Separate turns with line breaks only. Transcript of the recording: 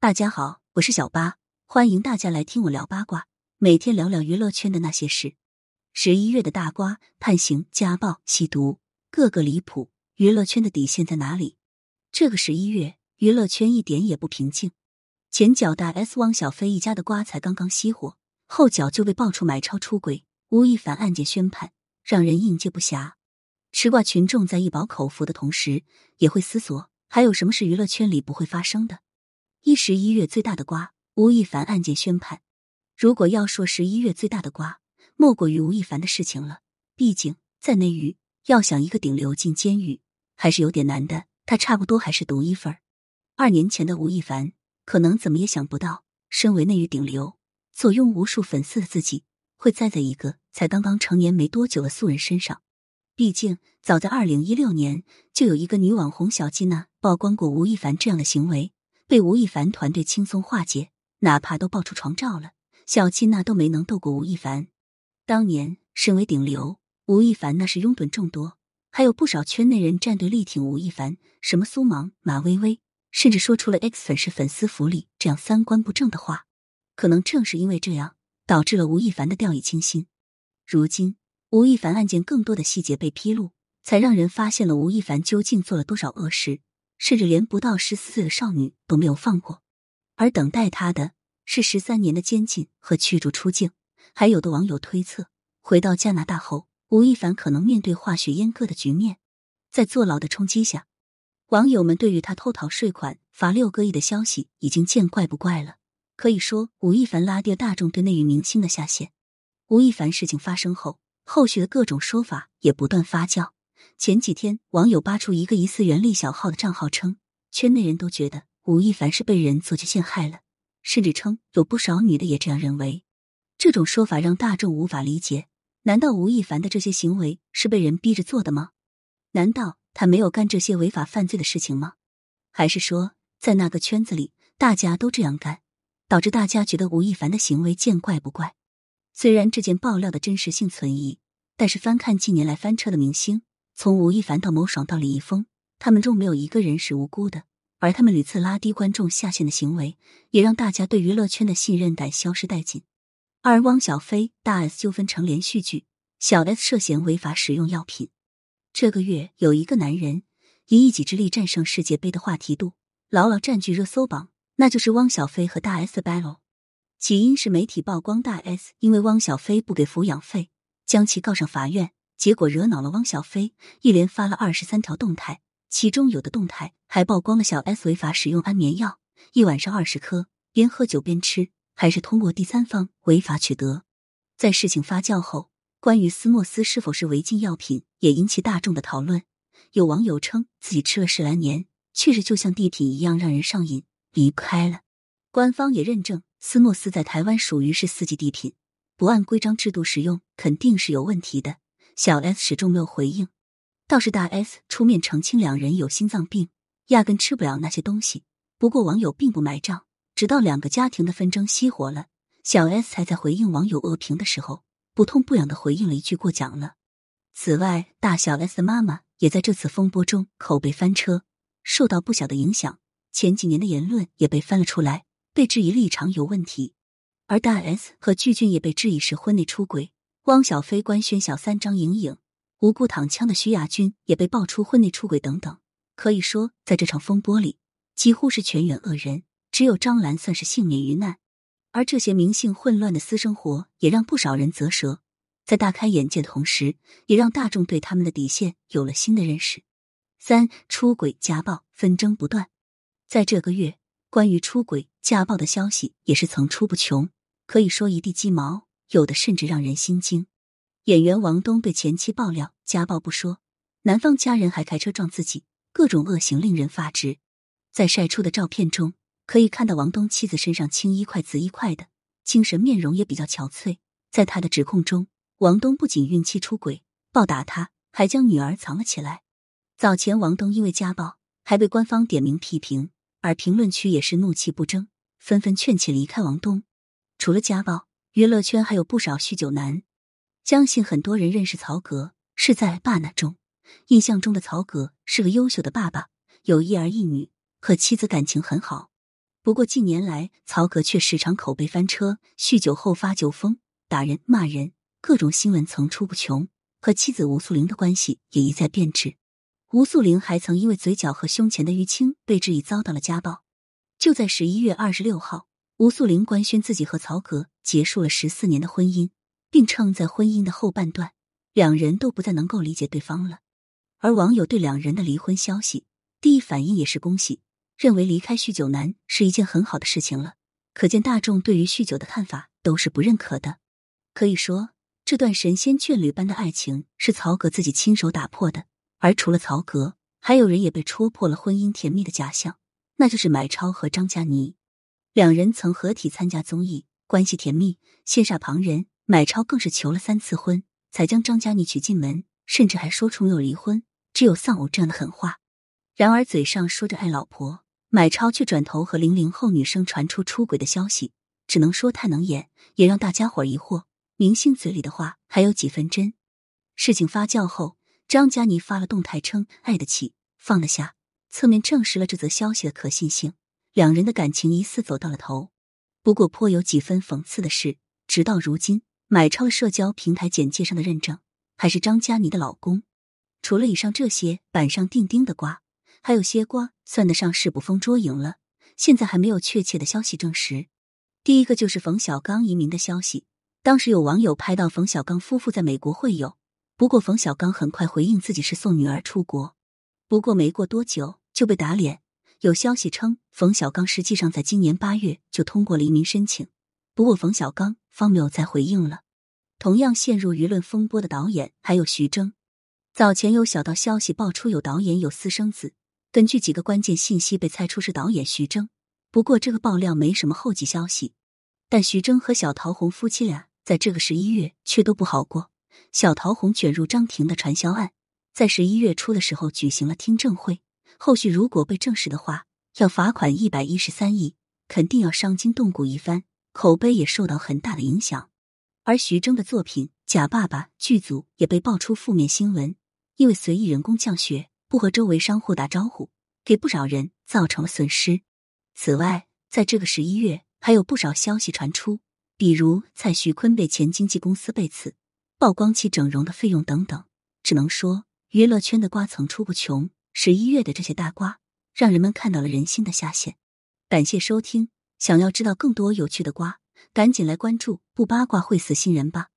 大家好，我是小八，欢迎大家来听我聊八卦，每天聊聊娱乐圈的那些事。十一月的大瓜，判刑、家暴、吸毒，个个离谱。娱乐圈的底线在哪里？这个十一月，娱乐圈一点也不平静。前脚大 S 汪小菲一家的瓜才刚刚熄火，后脚就被爆出买超出轨，吴亦凡案件宣判，让人应接不暇。吃瓜群众在一饱口福的同时，也会思索：还有什么是娱乐圈里不会发生的？一十一月最大的瓜，吴亦凡案件宣判。如果要说十一月最大的瓜，莫过于吴亦凡的事情了。毕竟在内娱，要想一个顶流进监狱，还是有点难的。他差不多还是独一份儿。二年前的吴亦凡，可能怎么也想不到，身为内娱顶流、坐拥无数粉丝的自己，会栽在一个才刚刚成年没多久的素人身上。毕竟，早在二零一六年，就有一个女网红小金娜曝光过吴亦凡这样的行为。被吴亦凡团队轻松化解，哪怕都爆出床照了，小七那都没能斗过吴亦凡。当年身为顶流，吴亦凡那是拥趸众多，还有不少圈内人站队力挺吴亦凡，什么苏芒、马薇薇，甚至说出了 X 粉是粉丝福利这样三观不正的话。可能正是因为这样，导致了吴亦凡的掉以轻心。如今吴亦凡案件更多的细节被披露，才让人发现了吴亦凡究竟做了多少恶事。甚至连不到十四岁的少女都没有放过，而等待他的是十三年的监禁和驱逐出境。还有的网友推测，回到加拿大后，吴亦凡可能面对化学阉割的局面。在坐牢的冲击下，网友们对于他偷逃税款、罚六个亿的消息已经见怪不怪了。可以说，吴亦凡拉低了大众对内娱明星的下限。吴亦凡事情发生后，后续的各种说法也不断发酵。前几天，网友扒出一个疑似袁立小号的账号，称圈内人都觉得吴亦凡是被人做去陷害了，甚至称有不少女的也这样认为。这种说法让大众无法理解。难道吴亦凡的这些行为是被人逼着做的吗？难道他没有干这些违法犯罪的事情吗？还是说，在那个圈子里大家都这样干，导致大家觉得吴亦凡的行为见怪不怪？虽然这件爆料的真实性存疑，但是翻看近年来翻车的明星。从吴亦凡到某爽到李易峰，他们中没有一个人是无辜的，而他们屡次拉低观众下限的行为，也让大家对娱乐圈的信任感消失殆尽。而汪小菲大 S 纠纷成连续剧，小 S 涉嫌违法使用药品。这个月有一个男人以一己之力战胜世界杯的话题度，牢牢占据热搜榜，那就是汪小菲和大 S 的 battle。起因是媒体曝光大 S 因为汪小菲不给抚养费，将其告上法院。结果惹恼了汪小菲，一连发了二十三条动态，其中有的动态还曝光了小 S 违法使用安眠药，一晚上二十颗，边喝酒边吃，还是通过第三方违法取得。在事情发酵后，关于斯莫斯是否是违禁药品也引起大众的讨论。有网友称自己吃了十来年，确实就像地品一样让人上瘾，离不开了。官方也认证斯莫斯在台湾属于是四级地品，不按规章制度使用肯定是有问题的。小 S 始终没有回应，倒是大 S 出面澄清两人有心脏病，压根吃不了那些东西。不过网友并不买账，直到两个家庭的纷争熄火了，小 S 才在回应网友恶评的时候不痛不痒的回应了一句过奖了。此外，大小 S 的妈妈也在这次风波中口碑翻车，受到不小的影响。前几年的言论也被翻了出来，被质疑立场有问题。而大 S 和巨俊也被质疑是婚内出轨。汪小菲官宣小三张莹莹，无辜躺枪的徐亚军也被爆出婚内出轨等等。可以说，在这场风波里，几乎是全员恶人，只有张兰算是幸免于难。而这些明星混乱的私生活，也让不少人啧舌。在大开眼界的同时，也让大众对他们的底线有了新的认识。三出轨、家暴纷争不断，在这个月，关于出轨、家暴的消息也是层出不穷，可以说一地鸡毛。有的甚至让人心惊。演员王东被前妻爆料家暴不说，男方家人还开车撞自己，各种恶行令人发指。在晒出的照片中，可以看到王东妻子身上青一块紫一块的，精神面容也比较憔悴。在他的指控中，王东不仅孕期出轨、暴打他，还将女儿藏了起来。早前王东因为家暴还被官方点名批评，而评论区也是怒气不争，纷纷劝其离开王东。除了家暴。娱乐圈还有不少酗酒男，相信很多人认识曹格是在《爸那》中。印象中的曹格是个优秀的爸爸，有一儿一女，和妻子感情很好。不过近年来，曹格却时常口碑翻车，酗酒后发酒疯，打人骂人，各种新闻层出不穷。和妻子吴素玲的关系也一再变质。吴素玲还曾因为嘴角和胸前的淤青被质疑遭到了家暴。就在十一月二十六号，吴素玲官宣自己和曹格结束了十四年的婚姻，并称在婚姻的后半段，两人都不再能够理解对方了。而网友对两人的离婚消息第一反应也是恭喜。认为离开酗酒男是一件很好的事情了，可见大众对于酗酒的看法都是不认可的。可以说，这段神仙眷侣般的爱情是曹格自己亲手打破的。而除了曹格，还有人也被戳破了婚姻甜蜜的假象，那就是买超和张嘉倪。两人曾合体参加综艺，关系甜蜜，羡煞旁人。买超更是求了三次婚，才将张嘉倪娶进门，甚至还说出没有离婚，只有丧偶这样的狠话。然而，嘴上说着爱老婆。买超却转头和零零后女生传出出轨的消息，只能说太能演，也让大家伙疑惑：明星嘴里的话还有几分真？事情发酵后，张嘉倪发了动态称爱得起，放得下，侧面证实了这则消息的可信性。两人的感情疑似走到了头。不过颇有几分讽刺的是，直到如今，买超社交平台简介上的认证还是张嘉倪的老公。除了以上这些板上钉钉的瓜。还有些瓜算得上是捕风捉影了，现在还没有确切的消息证实。第一个就是冯小刚移民的消息，当时有网友拍到冯小刚夫妇在美国会友，不过冯小刚很快回应自己是送女儿出国。不过没过多久就被打脸，有消息称冯小刚实际上在今年八月就通过了移民申请，不过冯小刚方没有再回应了。同样陷入舆论风波的导演还有徐峥，早前有小道消息爆出有导演有私生子。根据几个关键信息被猜出是导演徐峥，不过这个爆料没什么后继消息。但徐峥和小桃红夫妻俩在这个十一月却都不好过。小桃红卷入张庭的传销案，在十一月初的时候举行了听证会，后续如果被证实的话，要罚款一百一十三亿，肯定要伤筋动骨一番，口碑也受到很大的影响。而徐峥的作品《假爸爸》剧组也被爆出负面新闻，因为随意人工降雪。不和周围商户打招呼，给不少人造成了损失。此外，在这个十一月，还有不少消息传出，比如蔡徐坤被前经纪公司背刺、曝光其整容的费用等等。只能说，娱乐圈的瓜层出不穷。十一月的这些大瓜，让人们看到了人心的下限。感谢收听，想要知道更多有趣的瓜，赶紧来关注，不八卦会死新人吧。